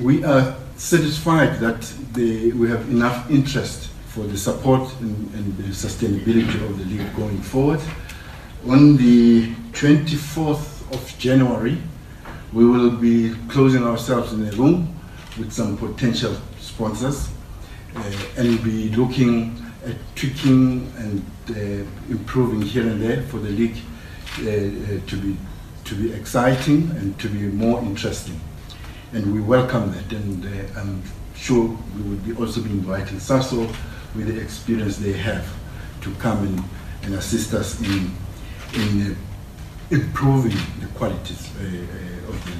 We are satisfied that the, we have enough interest for the support and, and the sustainability of the league going forward. On the 24th of January, we will be closing ourselves in a room with some potential sponsors uh, and be looking at tweaking and uh, improving here and there for the league uh, uh, to be to be exciting and to be more interesting. And we welcome that, and uh, I'm sure we will be also be inviting SASO with the experience they have to come in and assist us in in uh, improving the qualities uh, uh, of the.